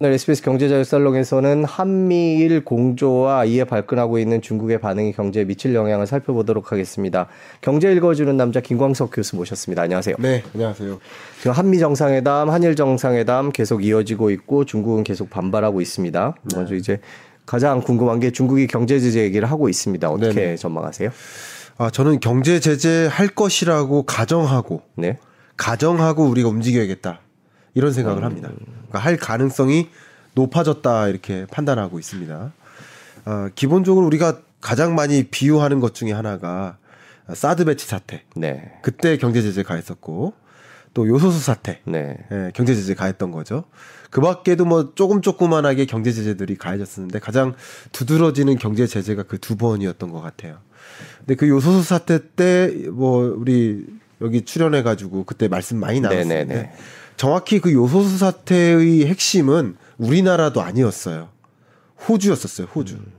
오늘 SBS 경제자유살롱에서는 한미일 공조와 이에 발끈하고 있는 중국의 반응이 경제에 미칠 영향을 살펴보도록 하겠습니다. 경제 읽어주는 남자 김광석 교수 모셨습니다. 안녕하세요. 네, 안녕하세요. 지금 한미 정상회담, 한일 정상회담 계속 이어지고 있고 중국은 계속 반발하고 있습니다. 먼저 이제 가장 궁금한 게 중국이 경제 제재 얘기를 하고 있습니다. 어떻게 네네. 전망하세요? 아, 저는 경제 제재 할 것이라고 가정하고 네. 가정하고 우리가 움직여야겠다. 이런 생각을 음. 합니다. 그러니까 할 가능성이 높아졌다 이렇게 판단하고 있습니다. 어, 기본적으로 우리가 가장 많이 비유하는 것 중에 하나가 사드 배치 사태. 네. 그때 경제 제재 가했었고 또 요소수 사태. 네. 예, 경제 제재 가했던 거죠. 그 밖에도 뭐 조금 조그만하게 경제 제재들이 가해졌었는데 가장 두드러지는 경제 제재가 그 두 번이었던 것 같아요. 근데 그 요소수 사태 때 뭐 우리 여기 출연해 가지고 그때 말씀 많이 나눴는데 네, 네, 네. 정확히 그 요소수 사태의 핵심은 우리나라도 아니었어요. 호주였었어요. 호주. 음.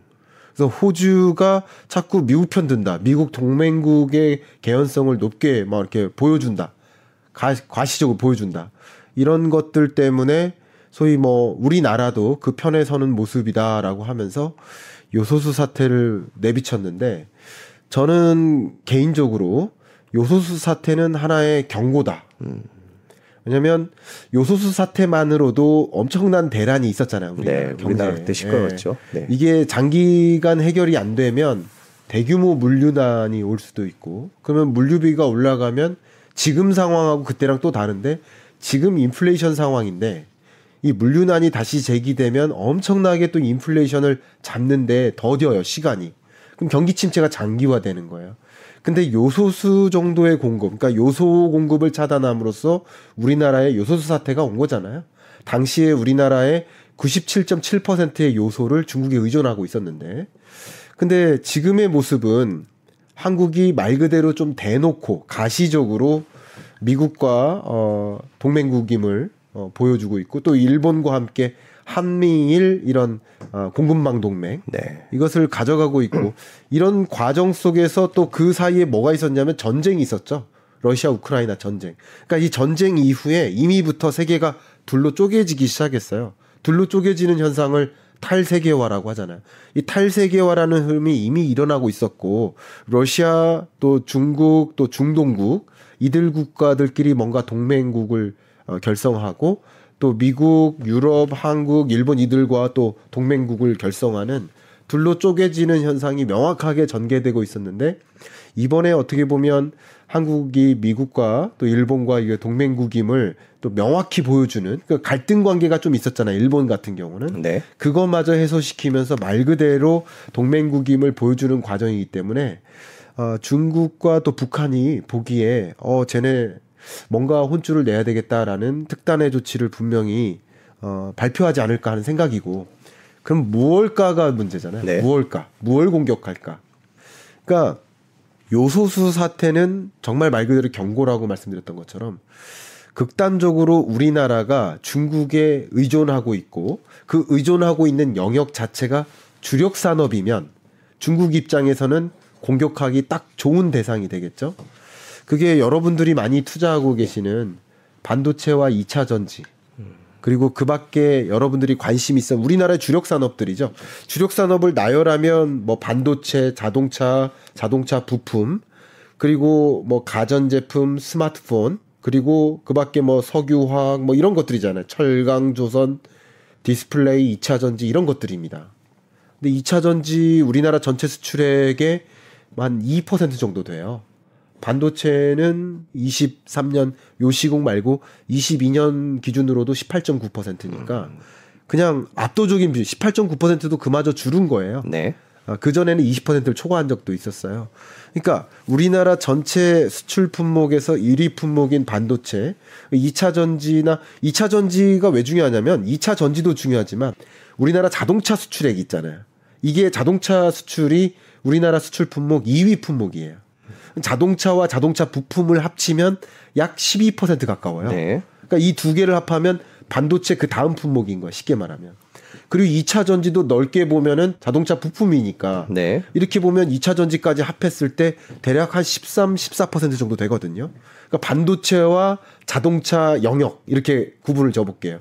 그래서 호주가 자꾸 미국 편 든다. 미국 동맹국의 개연성을 높게 막 이렇게 보여준다. 가, 과시적으로 보여준다. 이런 것들 때문에 소위 뭐 우리나라도 그 편에 서는 모습이다라고 하면서 요소수 사태를 내비쳤는데 저는 개인적으로 요소수 사태는 하나의 경고다. 음. 왜냐면 요소수 사태만으로도 엄청난 대란이 있었잖아요. 우리 네, 우리나라 그때 시끄러웠죠. 네. 네. 이게 장기간 해결이 안 되면 대규모 물류난이 올 수도 있고 그러면 물류비가 올라가면 지금 상황하고 그때랑 또 다른데 지금 인플레이션 상황인데 이 물류난이 다시 제기되면 엄청나게 또 인플레이션을 잡는데 더뎌요 시간이. 그럼 경기 침체가 장기화되는 거예요. 근데 요소수 정도의 공급, 그러니까 요소 공급을 차단함으로써 우리나라의 요소수 사태가 온 거잖아요. 당시에 우리나라의 97.7%의 요소를 중국에 의존하고 있었는데, 근데 지금의 모습은 한국이 말 그대로 좀 대놓고 가시적으로 미국과 어 동맹국임을 어 보여주고 있고 또 일본과 함께 한미일 이런 어, 공급망 동맹 네. 이것을 가져가고 있고 이런 과정 속에서 또 그 사이에 뭐가 있었냐면 전쟁이 있었죠. 러시아 우크라이나 전쟁. 그러니까 이 전쟁 이후에 이미부터 세계가 둘로 쪼개지기 시작했어요. 둘로 쪼개지는 현상을 탈세계화라고 하잖아요. 이 탈세계화라는 흐름이 이미 일어나고 있었고 러시아 또 중국 또 중동국 이들 국가들끼리 뭔가 동맹국을 어, 결성하고 또 미국, 유럽, 한국, 일본 이들과 또 동맹국을 결성하는 둘로 쪼개지는 현상이 명확하게 전개되고 있었는데 이번에 어떻게 보면 한국이 미국과 또 일본과 이게 동맹국임을 또 명확히 보여주는 그 갈등 관계가 좀 있었잖아요. 일본 같은 경우는 네. 그것마저 해소시키면서 말 그대로 동맹국임을 보여주는 과정이기 때문에 어, 중국과 또 북한이 보기에 어 쟤네 뭔가 혼쭐을 내야 되겠다라는 특단의 조치를 분명히 어, 발표하지 않을까 하는 생각이고 그럼 무엇일까가 문제잖아요. 네. 무엇일까? 무엇을 공격할까? 그러니까 요소수 사태는 정말 말 그대로 경고라고 말씀드렸던 것처럼 극단적으로 우리나라가 중국에 의존하고 있고 그 의존하고 있는 영역 자체가 주력 산업이면 중국 입장에서는 공격하기 딱 좋은 대상이 되겠죠. 그게 여러분들이 많이 투자하고 계시는 반도체와 2차 전지 그리고 그 밖에 여러분들이 관심 있어 우리나라의 주력 산업들이죠. 주력 산업을 나열하면 뭐 반도체, 자동차, 자동차 부품 그리고 뭐 가전 제품, 스마트폰 그리고 그 밖에 뭐 석유화학 뭐 이런 것들이잖아요. 철강, 조선, 디스플레이, 2차 전지 이런 것들입니다. 근데 2차 전지 우리나라 전체 수출액의 한 2% 정도 돼요. 반도체는 23년 요 시국 말고 22년 기준으로도 18.9%니까 그냥 압도적인 비율 18.9%도 그마저 줄은 거예요. 네. 아, 그 전에는 20%를 초과한 적도 있었어요. 그러니까 우리나라 전체 수출 품목에서 1위 품목인 반도체, 2차 전지나 2차 전지가 왜 중요하냐면 2차 전지도 중요하지만 우리나라 자동차 수출액 있잖아요. 이게 자동차 수출이 우리나라 수출 품목 2위 품목이에요. 자동차와 자동차 부품을 합치면 약 12% 가까워요. 네. 그러니까 이 두 개를 합하면 반도체 그 다음 품목인 거야. 쉽게 말하면. 그리고 2차 전지도 넓게 보면은 자동차 부품이니까 네. 이렇게 보면 2차 전지까지 합했을 때 대략 한 13, 14% 정도 되거든요. 그러니까 반도체와 자동차 영역 이렇게 구분을 줘 볼게요.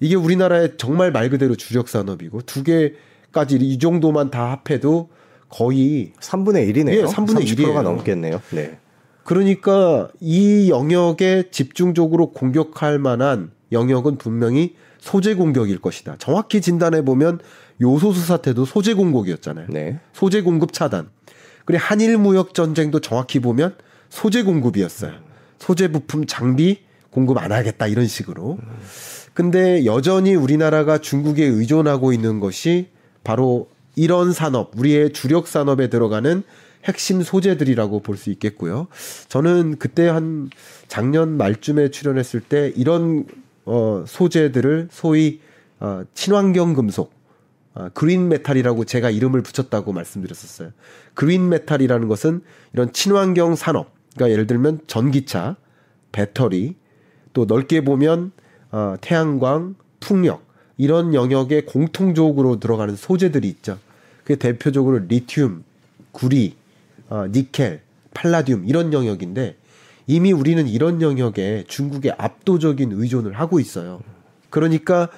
이게 우리나라의 정말 말 그대로 주력 산업이고 두 개까지 이 정도만 다 합해도 거의 3분의 1이네요. 예, 3분의 30%가 일이에요. 넘겠네요. 네. 그러니까 이 영역에 집중적으로 공격할 만한 영역은 분명히 소재 공격일 것이다. 정확히 진단해 보면 요소수 사태도 소재 공격이었잖아요. 네. 소재 공급 차단. 그리고 한일 무역 전쟁도 정확히 보면 소재 공급이었어요. 소재 부품 장비 공급 안 하겠다 이런 식으로. 근데 여전히 우리나라가 중국에 의존하고 있는 것이 바로 이런 산업, 우리의 주력 산업에 들어가는 핵심 소재들이라고 볼 수 있겠고요. 저는 그때 한 작년 말쯤에 출연했을 때 이런 어 소재들을 소위 어 친환경 금속 아, green metal이라고 제가 이름을 붙였다고 말씀드렸었어요. green metal이라는 것은 이런 친환경 산업, 그러니까 예를 들면 전기차, 배터리, 또 넓게 보면 어, 태양광, 풍력 이런 영역에 공통적으로 들어가는 소재들이 있죠. 그게 대표적으로 리튬, 구리, 어, 니켈, 팔라듐 이런 영역인데 이미 우리는 이런 영역에 중국에 압도적인 의존을 하고 있어요. 그러니까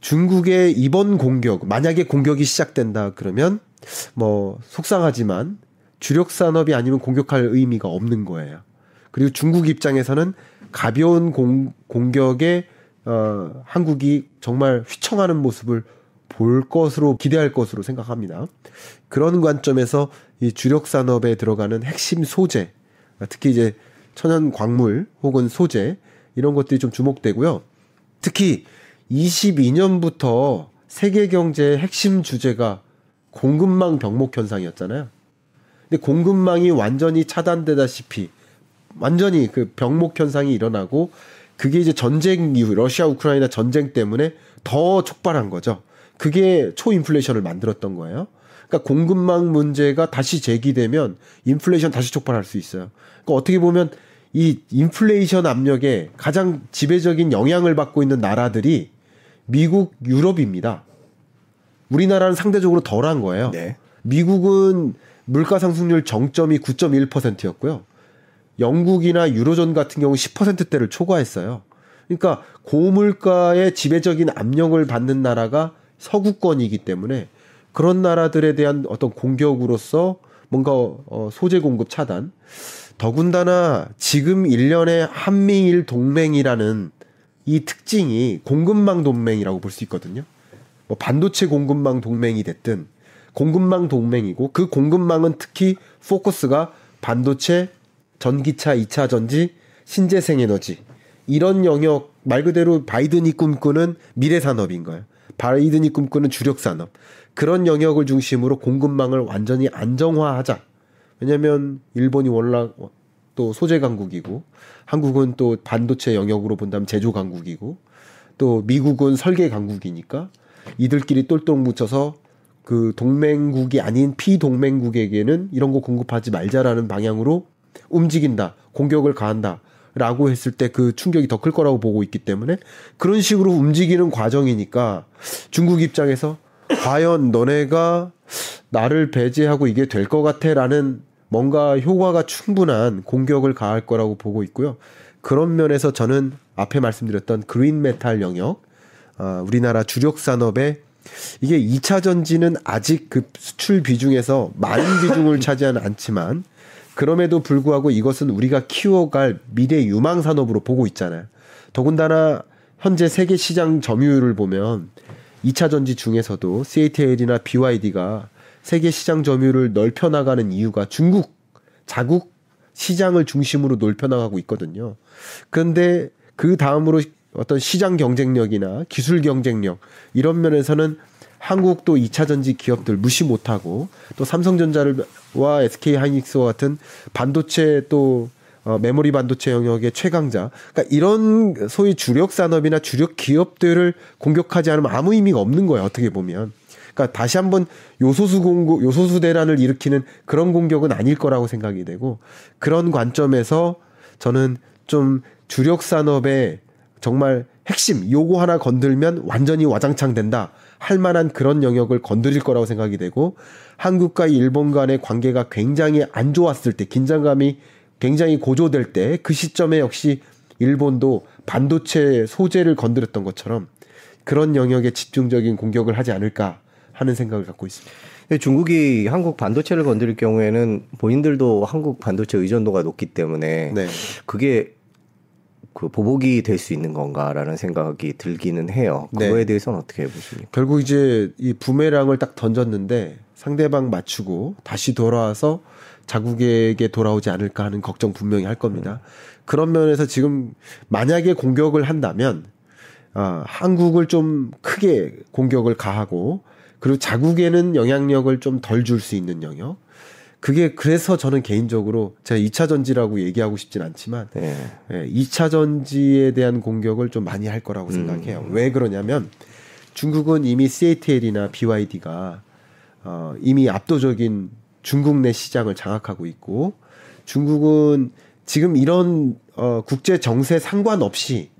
중국의 이번 공격, 만약에 공격이 시작된다 그러면 뭐 속상하지만 주력 산업이 아니면 공격할 의미가 없는 거예요. 그리고 중국 입장에서는 가벼운 공, 공격에 어, 한국이 정말 휘청하는 모습을 볼 것으로 기대할 것으로 생각합니다. 그런 관점에서 이 주력 산업에 들어가는 핵심 소재, 특히 이제 천연 광물 혹은 소재 이런 것들이 좀 주목되고요. 특히 22년부터 세계 경제의 핵심 주제가 공급망 병목 현상이었잖아요. 근데 공급망이 완전히 차단되다시피 완전히 그 병목 현상이 일어나고 그게 이제 전쟁 이후 러시아 우크라이나 전쟁 때문에 더 촉발한 거죠. 그게 초인플레이션을 만들었던 거예요. 그러니까 공급망 문제가 다시 제기되면 인플레이션 다시 촉발할 수 있어요. 그러니까 어떻게 보면 이 인플레이션 압력에 가장 지배적인 영향을 받고 있는 나라들이 미국, 유럽입니다. 우리나라는 상대적으로 덜한 거예요. 네. 미국은 물가 상승률 정점이 9.1%였고요. 영국이나 유로존 같은 경우 10%대를 초과했어요. 그러니까 고물가의 지배적인 압력을 받는 나라가 서구권이기 때문에 그런 나라들에 대한 어떤 공격으로서 뭔가 어, 소재 공급 차단. 더군다나 지금 일련의 한미일 동맹이라는 이 특징이 공급망 동맹이라고 볼 수 있거든요. 뭐 반도체 공급망 동맹이 됐든 공급망 동맹이고 그 공급망은 특히 포커스가 반도체, 전기차, 2차 전지, 신재생 에너지 이런 영역 말 그대로 바이든이 꿈꾸는 미래 산업인 거예요. 바이든이 꿈꾸는 주력 산업. 그런 영역을 중심으로 공급망을 완전히 안정화하자. 왜냐면 일본이 워낙 또 소재 강국이고 한국은 또 반도체 영역으로 본다면 제조 강국이고 또 미국은 설계 강국이니까 이들끼리 똘똘 뭉쳐서 그 동맹국이 아닌 피동맹국에게는 이런 거 공급하지 말자라는 방향으로 움직인다. 공격을 가한다. 라고 했을 때 그 충격이 더 클 거라고 보고 있기 때문에 그런 식으로 움직이는 과정이니까 중국 입장에서 과연 너네가 나를 배제하고 이게 될 것 같아 라는 뭔가 효과가 충분한 공격을 가할 거라고 보고 있고요. 그런 면에서 저는 앞에 말씀드렸던 green metal 영역, 아, 우리나라 주력 산업에 이게 2차 전지는 아직 그 수출 비중에서 많은 비중을 차지하지는 않지만 그럼에도 불구하고 이것은 우리가 키워갈 미래 유망 산업으로 보고 있잖아요. 더군다나 현재 세계 시장 점유율을 보면 2차 전지 중에서도 CATL이나 BYD가 세계 시장 점유율을 넓혀 나가는 이유가 중국 자국 시장을 중심으로 넓혀 나가고 있거든요. 그런데 그 다음으로 어떤 시장 경쟁력이나 기술 경쟁력 이런 면에서는 한국도 2차 전지 기업들 무시 못하고 또 삼성전자와 SK 하이닉스와 같은 반도체 또 어, 메모리 반도체 영역의 최강자. 그러니까 이런 소위 주력 산업이나 주력 기업들을 공격하지 않으면 아무 의미가 없는 거예요. 어떻게 보면. 그러니까 다시 한번 요소수 공급, 요소수 대란을 일으키는 그런 공격은 아닐 거라고 생각이 되고 그런 관점에서 저는 좀 주력 산업의 정말 핵심 요거 하나 건들면 완전히 와장창 된다 할 만한 그런 영역을 건드릴 거라고 생각이 되고 한국과 일본 간의 관계가 굉장히 안 좋았을 때 긴장감이 굉장히 고조될 때 그 시점에 역시 일본도 반도체 소재를 건드렸던 것처럼 그런 영역에 집중적인 공격을 하지 않을까 하는 생각을 갖고 있습니다. 중국이 한국 반도체를 건드릴 경우에는 본인들도 한국 반도체 의존도가 높기 때문에 네. 그게 그 보복이 될 수 있는 건가라는 생각이 들기는 해요. 네. 그거에 대해서는 어떻게 보십니까? 결국 이제 이 부메랑을 딱 던졌는데 상대방 맞추고 다시 돌아와서 자국에게 돌아오지 않을까 하는 걱정 분명히 할 겁니다. 그런 면에서 지금 만약에 공격을 한다면 아, 한국을 좀 크게 공격을 가하고 그리고 자국에는 영향력을 좀 덜 줄 수 있는 영역. 그게 그래서 저는 개인적으로 제가 2차 전지라고 얘기하고 싶진 않지만 네. 예, 2차 전지에 대한 공격을 좀 많이 할 거라고 생각해요. 왜 그러냐면 중국은 이미 CATL이나 BYD가 어, 이미 압도적인 중국 내 시장을 장악하고 있고 중국은 지금 이런 어, 국제 정세 상관없이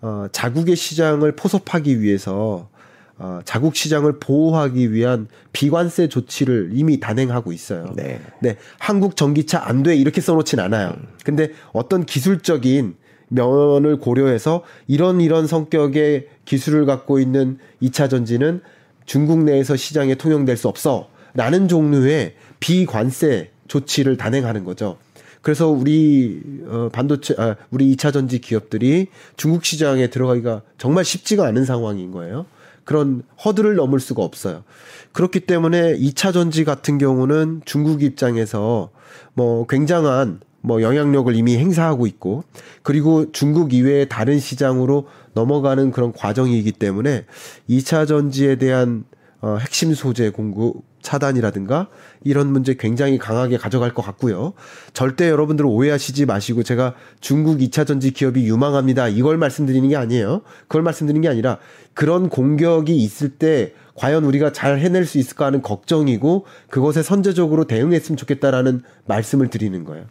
어, 자국의 시장을 포섭하기 위해서 어, 자국 시장을 보호하기 위한 비관세 조치를 이미 단행하고 있어요. 네. 네, 한국 전기차 안 돼 이렇게 써놓진 않아요. 근데 어떤 기술적인 면을 고려해서 이런 이런 성격의 기술을 갖고 있는 2차 전지는 중국 내에서 시장에 통용될 수 없어. 라는 종류의 비관세 조치를 단행하는 거죠. 그래서 우리 어 반도체 아 우리 2차 전지 기업들이 중국 시장에 들어가기가 정말 쉽지가 않은 상황인 거예요. 그런 허들을 넘을 수가 없어요. 그렇기 때문에 2차 전지 같은 경우는 중국 입장에서 뭐 굉장한 뭐 영향력을 이미 행사하고 있고 그리고 중국 이외의 다른 시장으로 넘어가는 그런 과정이기 때문에 2차 전지에 대한 어, 핵심 소재 공급 차단이라든가 이런 문제 굉장히 강하게 가져갈 것 같고요. 절대 여러분들 오해하시지 마시고 제가 중국 2차 전지 기업이 유망합니다. 이걸 말씀드리는 게 아니에요. 그걸 말씀드리는 게 아니라 그런 공격이 있을 때 과연 우리가 잘 해낼 수 있을까 하는 걱정이고 그것에 선제적으로 대응했으면 좋겠다라는 말씀을 드리는 거예요.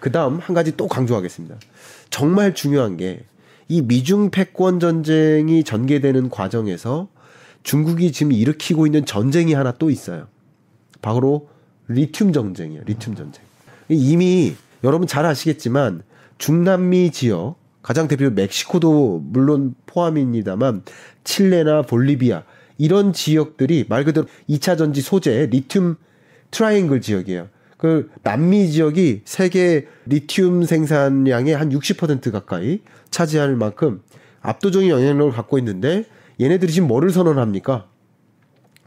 그 다음 한 가지 또 강조하겠습니다. 정말 중요한 게 이 미중 패권 전쟁이 전개되는 과정에서 중국이 지금 일으키고 있는 전쟁이 하나 또 있어요. 바로 리튬 전쟁이에요. 리튬 전쟁. 이미 여러분 잘 아시겠지만 중남미 지역 가장 대표 멕시코도 물론 포함입니다만 칠레나 볼리비아 이런 지역들이 말 그대로 2차 전지 소재 리튬 트라이앵글 지역이에요. 그 남미 지역이 세계 리튬 생산량의 한 60% 가까이 차지할 만큼 압도적인 영향력을 갖고 있는데 얘네들이 지금 뭐를 선언합니까?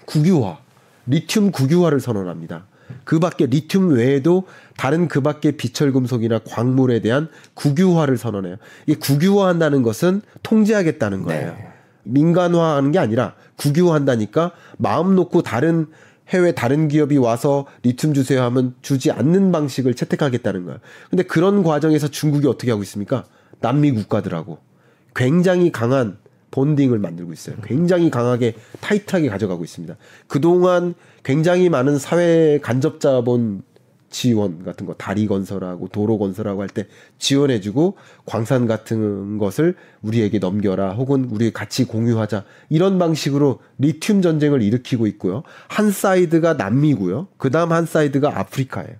국유화, 리튬 국유화를 선언합니다. 그 밖에 리튬 외에도 다른 그 밖에 비철금속이나 광물에 대한 국유화를 선언해요. 이 국유화한다는 것은 통제하겠다는 거예요. 네. 민간화하는 게 아니라 국유화한다니까 마음 놓고 다른 해외 다른 기업이 와서 리튬 주세요 하면 주지 않는 방식을 채택하겠다는 거예요. 근데 그런 과정에서 중국이 어떻게 하고 있습니까? 남미 국가들하고 굉장히 강한 본딩을 만들고 있어요. 굉장히 강하게 타이트하게 가져가고 있습니다. 그동안 굉장히 많은 사회 간접 자본 지원 같은 거 다리 건설하고 도로 건설하고 할 때 지원해주고 광산 같은 것을 우리에게 넘겨라 혹은 우리 같이 공유하자 이런 방식으로 리튬 전쟁을 일으키고 있고요. 한 사이드가 남미고요. 그 다음 한 사이드가 아프리카예요.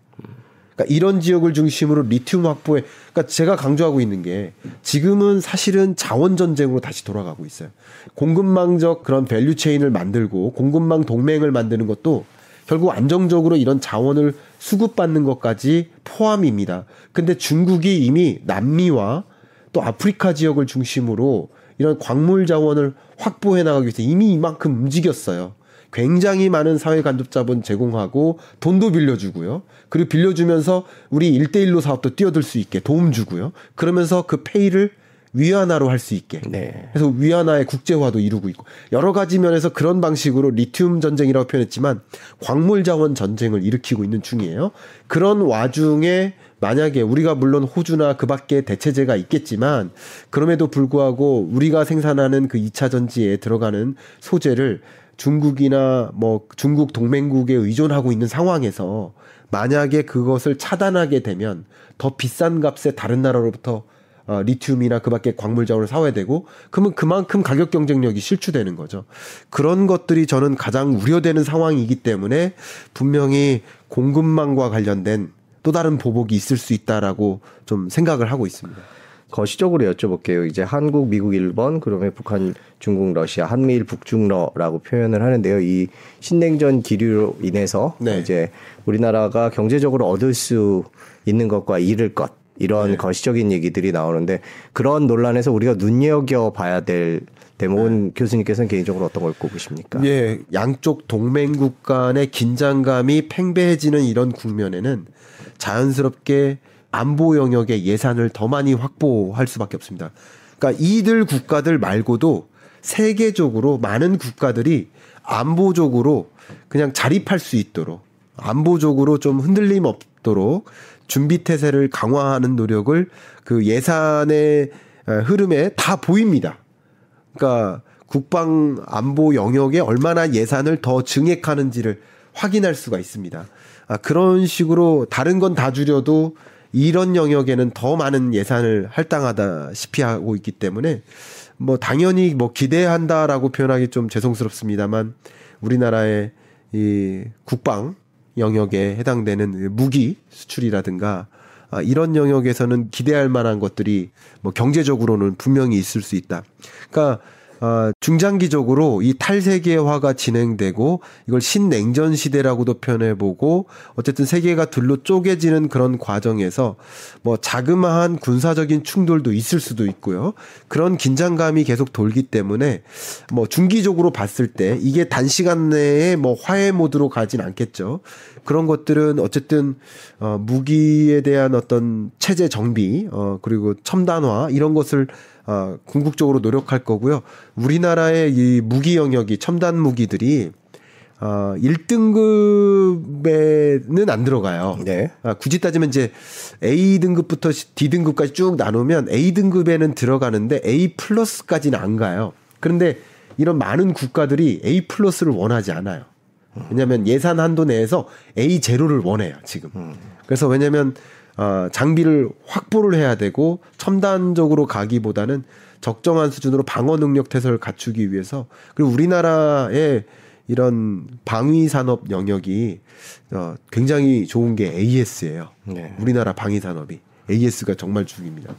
그러니까 이런 지역을 중심으로 리튬 확보에 그러니까 제가 강조하고 있는 게 지금은 사실은 자원 전쟁으로 다시 돌아가고 있어요. 공급망적 그런 value chain을 만들고 공급망 동맹을 만드는 것도 결국 안정적으로 이런 자원을 수급받는 것까지 포함입니다. 근데 중국이 이미 남미와 또 아프리카 지역을 중심으로 이런 광물 자원을 확보해 나가기 위해서 이미 이만큼 움직였어요. 굉장히 많은 사회 간접 자본 제공하고 돈도 빌려주고요. 그리고 빌려주면서 우리 일대일로 사업도 뛰어들 수 있게 도움 주고요. 그러면서 그 페이를 위안화로 할 수 있게. 네. 그래서 위안화의 국제화도 이루고 있고 여러 가지 면에서 그런 방식으로 리튬 전쟁이라고 표현했지만 광물 자원 전쟁을 일으키고 있는 중이에요. 그런 와중에 만약에 우리가 물론 호주나 그 밖에 대체제가 있겠지만 그럼에도 불구하고 우리가 생산하는 그 2차 전지에 들어가는 소재를 중국이나 뭐 중국 동맹국에 의존하고 있는 상황에서 만약에 그것을 차단하게 되면 더 비싼 값에 다른 나라로부터 어, 리튬이나 그 밖에 광물 자원을 사와야 되고 그러면 그만큼 가격 경쟁력이 실추되는 거죠. 그런 것들이 저는 가장 우려되는 상황이기 때문에 분명히 공급망과 관련된 또 다른 보복이 있을 수 있다라고 좀 생각을 하고 있습니다. 거시적으로 여쭤볼게요. 이제 한국, 미국, 일본, 그러면 북한, 중국, 러시아, 한미일 북중러라고 표현을 하는데요. 이 신냉전 기류로 인해서 네. 이제 우리나라가 경제적으로 얻을 수 있는 것과 잃을 것 이런 네. 거시적인 얘기들이 나오는데 그런 논란에서 우리가 눈여겨 봐야 될 대목은 교수님께서는 개인적으로 어떤 걸 꼽으십니까? 예, 양쪽 동맹국 간의 긴장감이 팽배해지는 이런 국면에는 자연스럽게 안보 영역의 예산을 더 많이 확보할 수밖에 없습니다. 그러니까 이들 국가들 말고도 세계적으로 많은 국가들이 안보적으로 그냥 자립할 수 있도록 안보적으로 좀 흔들림 없도록 준비 태세를 강화하는 노력을 그 예산의 어, 흐름에 다 보입니다. 그러니까 국방 안보 영역에 얼마나 예산을 더 증액하는지를 확인할 수가 있습니다. 아, 그런 식으로 다른 건 다 줄여도 이런 영역에는 더 많은 예산을 할당하다시피 하고 있기 때문에 뭐 당연히 뭐 기대한다라고 표현하기 좀 죄송스럽습니다만 우리나라의 이 국방 영역에 해당되는 무기 수출이라든가 아, 이런 영역에서는 기대할 만한 것들이 뭐 경제적으로는 분명히 있을 수 있다. 그러니까 어, 중장기적으로 이 탈세계화가 진행되고 이걸 신냉전 시대라고도 표현해보고 어쨌든 세계가 둘로 쪼개지는 그런 과정에서 뭐 자그마한 군사적인 충돌도 있을 수도 있고요. 그런 긴장감이 계속 돌기 때문에 뭐 중기적으로 봤을 때 이게 단시간 내에 뭐 화해 모드로 가진 않겠죠. 그런 것들은 어쨌든 어 무기에 대한 어떤 체제 정비 어 그리고 첨단화 이런 것을 어, 궁극적으로 노력할 거고요. 우리나라의 이 무기 영역이 첨단 무기들이 어, 1등급에는 안 들어가요. 네. 아, 굳이 따지면 이제 A 등급부터 D 등급까지 쭉 나누면 A 등급에는 들어가는데 A 플러스까지는 안 가요. 그런데 이런 많은 국가들이 A 플러스를 원하지 않아요. 왜냐하면 예산 한도 내에서 A 제로를 원해요 지금. 그래서 왜냐하면 어, 장비를 확보를 해야 되고 첨단적으로 가기보다는 적정한 수준으로 방어 능력 태세를 갖추기 위해서 그리고 우리나라의 이런 방위 산업 영역이 어, 굉장히 좋은 게 AS예요. 네. 우리나라 방위 산업이 AS가 정말 중입니다.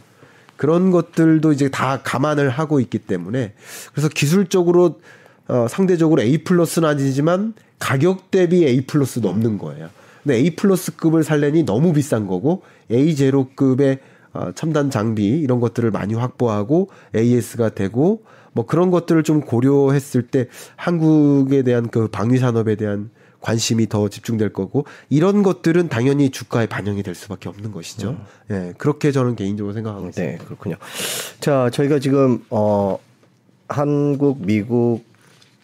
그런 것들도 이제 다 감안을 하고 있기 때문에 그래서 기술적으로 어, 상대적으로 A 플러스는 아니지만 가격 대비 A 플러스도 없는 거예요. 근데 A 플러스급을 살려니 너무 비싼 거고 A 제로급의 어, 첨단 장비 이런 것들을 많이 확보하고 AS가 되고 뭐 그런 것들을 좀 고려했을 때 한국에 대한 그 방위 산업에 대한 관심이 더 집중될 거고 이런 것들은 당연히 주가에 반영이 될 수밖에 없는 것이죠. 예, 그렇게 저는 개인적으로 생각하고 있습니다. 네, 그렇군요. 자, 저희가 지금 어 한국, 미국,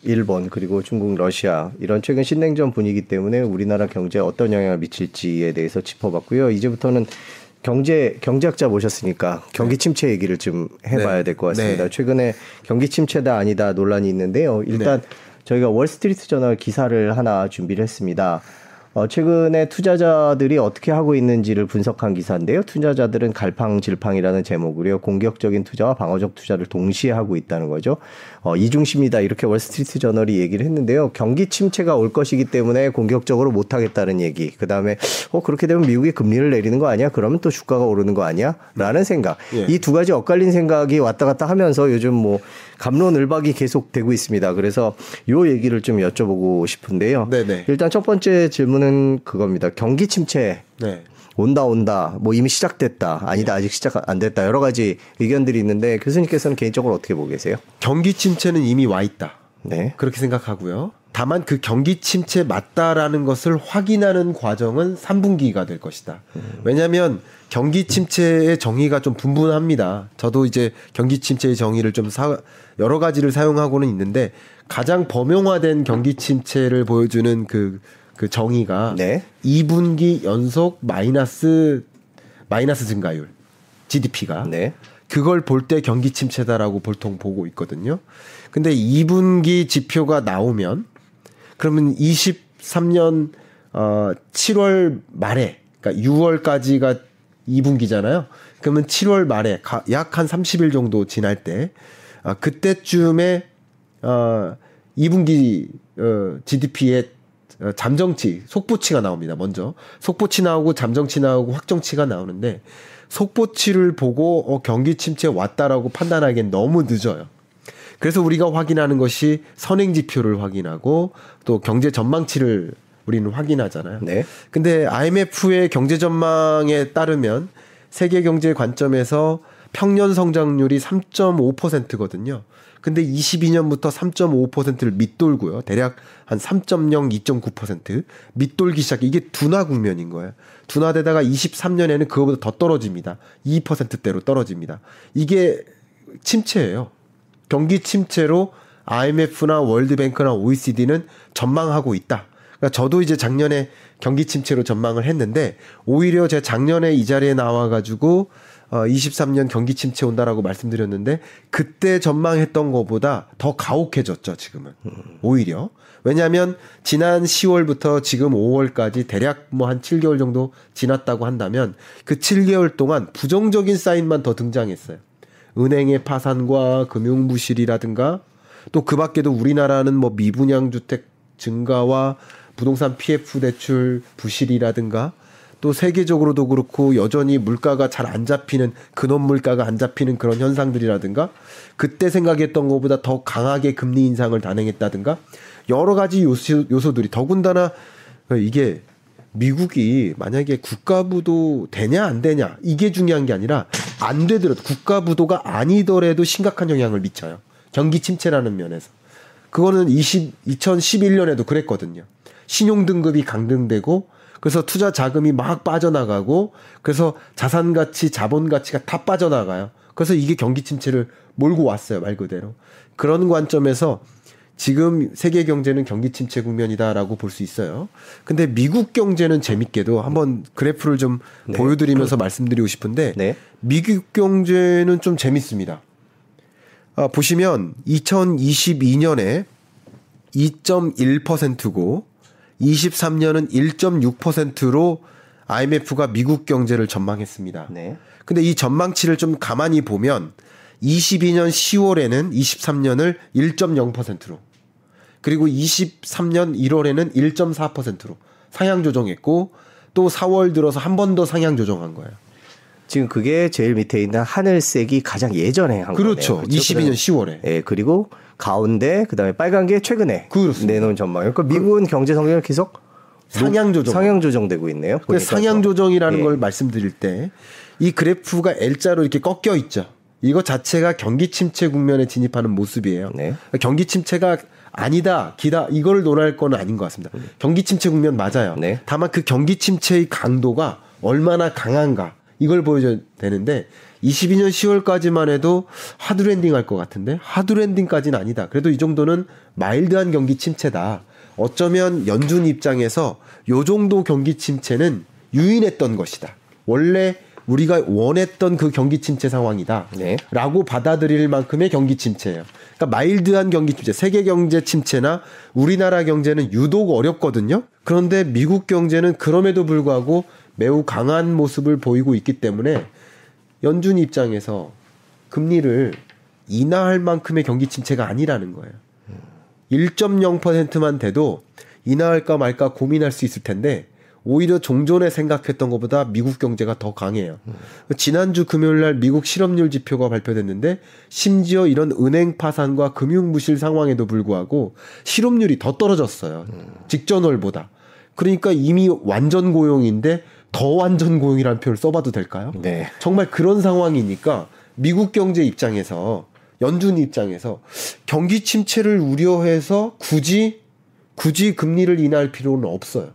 일본 그리고 중국, 러시아 이런 최근 신냉전 분위기 때문에 우리나라 경제에 어떤 영향을 미칠지에 대해서 짚어봤고요. 이제부터는 경제 경제학자 모셨으니까 경기 침체 얘기를 좀 해봐야 네. 될것 같습니다. 네. 최근에 경기 침체다 아니다 논란이 있는데요. 일단 저희가 월스트리트 저널 기사를 하나 준비를 했습니다. 어, 최근에 투자자들이 어떻게 하고 있는지를 분석한 기사인데요. 투자자들은 갈팡질팡이라는 제목으로요. 공격적인 투자와 방어적 투자를 동시에 하고 있다는 거죠. 어, 이중심이다. 이렇게 월스트리트 저널이 얘기를 했는데요. 경기 침체가 올 것이기 때문에 공격적으로 못 하겠다는 얘기. 그 다음에, 어, 그렇게 되면 미국이 금리를 내리는 거 아니야? 그러면 또 주가가 오르는 거 아니야? 라는 생각. 예. 이두 가지 엇갈린 생각이 왔다 갔다 하면서 요즘 뭐 감론을박이 계속되고 있습니다. 그래서 요 얘기를 좀 여쭤보고 싶은데요. 네네. 일단 첫 번째 질문은 그겁니다. 경기 침체 네. 온다 온다 뭐 이미 시작됐다 아니다 아직 시작 안 됐다 여러 가지 의견들이 있는데 교수님께서는 개인적으로 어떻게 보고 계세요? 경기 침체는 이미 와 있다. 네. 그렇게 생각하고요. 다만 그 경기 침체 맞다라는 것을 확인하는 과정은 3분기가 될 것이다. 왜냐하면 경기 침체의 정의가 좀 분분합니다. 저도 이제 경기 침체의 정의를 좀 사, 여러 가지를 사용하고는 있는데 가장 범용화된 경기 침체를 보여주는 그, 그 정의가 네. 2분기 연속 마이너스 마이너스 증가율 GDP가 네. 그걸 볼 때 경기 침체다라고 보통 보고 있거든요. 근데 2분기 지표가 나오면 그러면 23년 어 7월 말에 그러니까 6월까지가 2분기잖아요. 그러면 7월 말에 약 한 30일 정도 지날 때 아, 그때쯤에 어 2분기 어 GDP의 어, 잠정치, 속보치가 나옵니다. 먼저 속보치 나오고 잠정치 나오고 확정치가 나오는데 속보치를 보고 어, 경기 침체 왔다라고 판단하기엔 너무 늦어요. 그래서 우리가 확인하는 것이 선행 지표를 확인하고 또 경제 전망치를 우리는 확인하잖아요. 네. 근데 IMF의 경제 전망에 따르면 세계 경제 관점에서 평년 성장률이 3.5%거든요. 근데 22년부터 3.5%를 밑돌고요. 대략 한 3.0, 2.9% 밑돌기 시작. 이게 둔화 국면인 거예요. 둔화되다가 23년에는 그거보다 더 떨어집니다. 2%대로 떨어집니다. 이게 침체예요. 경기 침체로 IMF나 월드뱅크나 OECD는 전망하고 있다. 그러니까 저도 이제 작년에 경기 침체로 전망을 했는데 오히려 제가 작년에 이 자리에 나와 가지고 어 23년 경기 침체 온다라고 말씀드렸는데 그때 전망했던 것보다 더 가혹해졌죠, 지금은. 오히려. 왜냐하면 지난 10월부터 지금 5월까지 대략 뭐 한 7개월 정도 지났다고 한다면 그 7개월 동안 부정적인 사인만 더 등장했어요. 은행의 파산과 금융 부실이라든가 또 그 밖에도 우리나라는 뭐 미분양 주택 증가와 부동산 PF 대출 부실이라든가 또 세계적으로도 그렇고 여전히 물가가 잘 안 잡히는 근원 물가가 안 잡히는 그런 현상들이라든가 그때 생각했던 것보다 더 강하게 금리 인상을 단행했다든가 여러 가지 요소, 요소들이 더군다나 이게 미국이 만약에 국가부도 되냐 안 되냐 이게 중요한 게 아니라 안 되더라도 국가부도가 아니더라도 심각한 영향을 미쳐요. 경기 침체라는 면에서. 그거는 20, 2011년에도 그랬거든요. 신용 등급이 강등되고 그래서 투자 자금이 막 빠져나가고 그래서 자산 가치, 자본 가치가 다 빠져나가요. 그래서 이게 경기 침체를 몰고 왔어요, 말 그대로. 그런 관점에서 지금 세계 경제는 경기 침체 국면이다라고 볼 수 있어요. 근데 미국 경제는 재밌게도 한번 그래프를 좀 네. 보여드리면서 말씀드리고 싶은데 네. 미국 경제는 좀 재밌습니다. 아, 보시면 2022년에 2.1%고 23년은 1.6%로 IMF가 미국 경제를 전망했습니다. 네. 근데 이 전망치를 좀 가만히 보면 22년 10월에는 23년을 1.0%로 그리고 23년 1월에는 1.4%로 상향 조정했고 또 4월 들어서 한 번 더 상향 조정한 거예요. 지금 그게 제일 밑에 있는 하늘색이 가장 예전에 한 그렇죠. 거네요. 그렇죠. 22년 10월에. 예, 그리고 가운데 그다음에 빨간 게 최근에 그렇습니다. 내놓은 전망이에요. 그러니까 미국은 경제 성장을 계속 상향 조정 상향 조정되고 있네요. 상향 조정이라는 예. 걸 말씀드릴 때 이 그래프가 L자로 이렇게 꺾여 있죠. 이거 자체가 경기 침체 국면에 진입하는 모습이에요. 네. 경기 침체가 아니다, 기다 이걸 논할 건 아닌 것 같습니다. 경기 침체 국면 맞아요. 네. 다만 그 경기 침체의 강도가 얼마나 강한가 이걸 보여줘야 되는데 22년 10월까지만 해도 하드랜딩 할 것 같은데 하드랜딩까지는 아니다. 그래도 이 정도는 마일드한 경기 침체다. 어쩌면 연준 입장에서 요 정도 경기 침체는 유인했던 것이다. 원래 우리가 원했던 그 경기 침체 상황이다. 네. 라고 받아들일 만큼의 경기 침체예요. 그러니까 마일드한 경기 침체, 세계 경제 침체나 우리나라 경제는 유독 어렵거든요. 그런데 미국 경제는 그럼에도 불구하고 매우 강한 모습을 보이고 있기 때문에 연준 입장에서 금리를 인하할 만큼의 경기 침체가 아니라는 거예요. 1.0%만 돼도 인하할까 말까 고민할 수 있을 텐데 오히려 종전에 생각했던 것보다 미국 경제가 더 강해요. 음. 지난주 금요일 날 미국 실업률 지표가 발표됐는데 심지어 이런 은행 파산과 금융 부실 상황에도 불구하고 실업률이 더 떨어졌어요. 음. 직전월보다. 그러니까 이미 완전 고용인데 더 완전 고용이라는 표현을 써봐도 될까요? 네. 정말 그런 상황이니까 미국 경제 입장에서 연준 입장에서 경기 침체를 우려해서 굳이 굳이 금리를 인하할 필요는 없어요.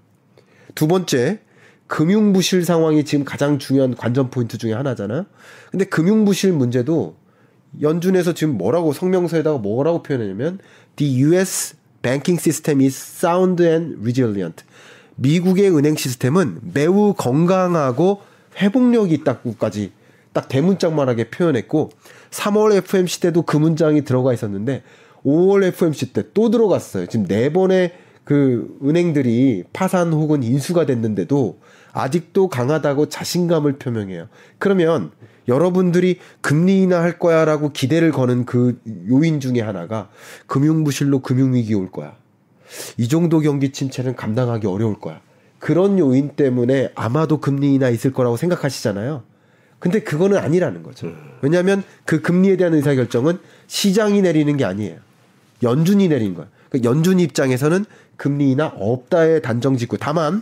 두 번째, 금융 부실 상황이 지금 가장 중요한 관전 포인트 중에 하나잖아요. 근데 금융 부실 문제도 연준에서 지금 뭐라고 성명서에다가 뭐라고 표현했냐면 the US banking system is sound and resilient. 미국의 은행 시스템은 매우 건강하고 회복력이 있다고까지 딱 대문짝만하게 표현했고 3월 FMC 때도 그 문장이 들어가 있었는데 5월 FMC 때 또 들어갔어요. 지금 네 번의 그 은행들이 파산 혹은 인수가 됐는데도 아직도 강하다고 자신감을 표명해요. 그러면 여러분들이 금리 인하할 거야라고 기대를 거는 그 요인 중에 하나가 금융 부실로 금융 위기 올 거야. 이 정도 경기 침체는 감당하기 어려울 거야. 그런 요인 때문에 아마도 금리 인하 있을 거라고 생각하시잖아요. 근데 그거는 아니라는 거죠. 왜냐하면 그 금리에 대한 의사 결정은 시장이 내리는 게 아니에요. 연준이 내린 거예요. 그러니까 연준 입장에서는 금리 인하 없다의 단정 짓고 다만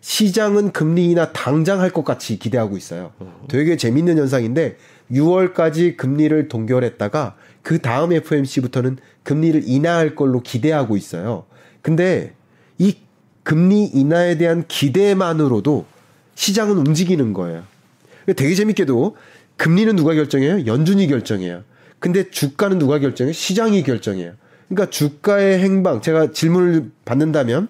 시장은 금리 인하 당장 할 것 같이 기대하고 있어요. 되게 재밌는 현상인데 6월까지 금리를 동결했다가 그 다음 FMC부터는 금리를 인하할 걸로 기대하고 있어요. 근데 이 금리 인하에 대한 기대만으로도 시장은 움직이는 거예요. 되게 재밌게도 금리는 누가 결정해요? 연준이 결정해요. 근데 주가는 누가 결정해요? 시장이 결정해요. 그러니까 주가의 행방 제가 질문을 받는다면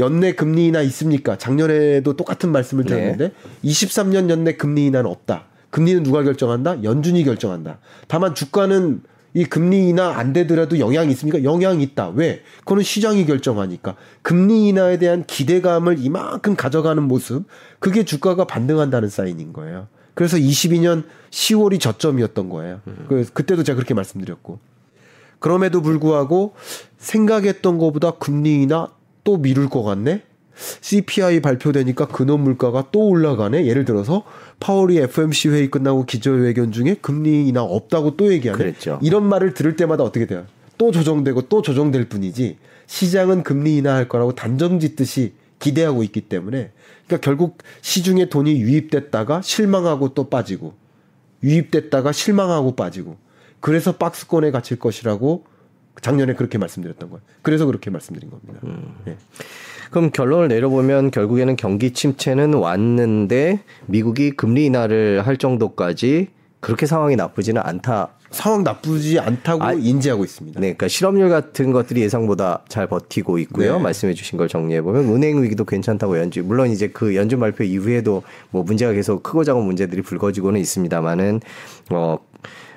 연내 금리 인하 있습니까? 작년에도 똑같은 말씀을 네. 드렸는데 네. 23년 연내 금리 인하는 없다. 금리는 누가 결정한다? 연준이 결정한다. 다만 주가는 이 금리 인하 안 되더라도 영향이 있습니까? 영향이 있다. 왜? 그거는 시장이 결정하니까. 금리 인하에 대한 기대감을 이만큼 가져가는 모습, 그게 주가가 반등한다는 사인인 거예요. 그래서 22년 10월이 저점이었던 거예요. 그, 그때도 제가 그렇게 말씀드렸고. 그럼에도 불구하고 생각했던 것보다 금리 인하 또 미룰 것 같네? CPI 발표되니까 근원 물가가 또 올라가네. 예를 들어서 파월이 FMC 회의 끝나고 기조회견 중에 금리 인하 없다고 또 얘기하네. 그랬죠. 이런 말을 들을 때마다 어떻게 돼요? 또 조정되고 또 조정될 뿐이지 시장은 금리 인하할 거라고 단정 짓듯이 기대하고 있기 때문에 그러니까 결국 시중에 돈이 유입됐다가 실망하고 또 빠지고 유입됐다가 실망하고 빠지고 그래서 박스권에 갇힐 것이라고 작년에 그렇게 말씀드렸던 거예요. 그래서 그렇게 말씀드린 겁니다. 음. 네. 그럼 결론을 내려보면 결국에는 경기 침체는 왔는데 미국이 금리 인하를 할 정도까지 그렇게 상황이 나쁘지는 않다. 상황 나쁘지 않다고 아, 인지하고 있습니다. 네, 그러니까 실업률 같은 것들이 예상보다 잘 버티고 있고요. 네. 말씀해주신 걸 정리해 보면 은행 위기도 괜찮다고 연주. 물론 이제 그 연준 발표 이후에도 뭐 문제가 계속 크고 작은 문제들이 불거지고는 있습니다만은 어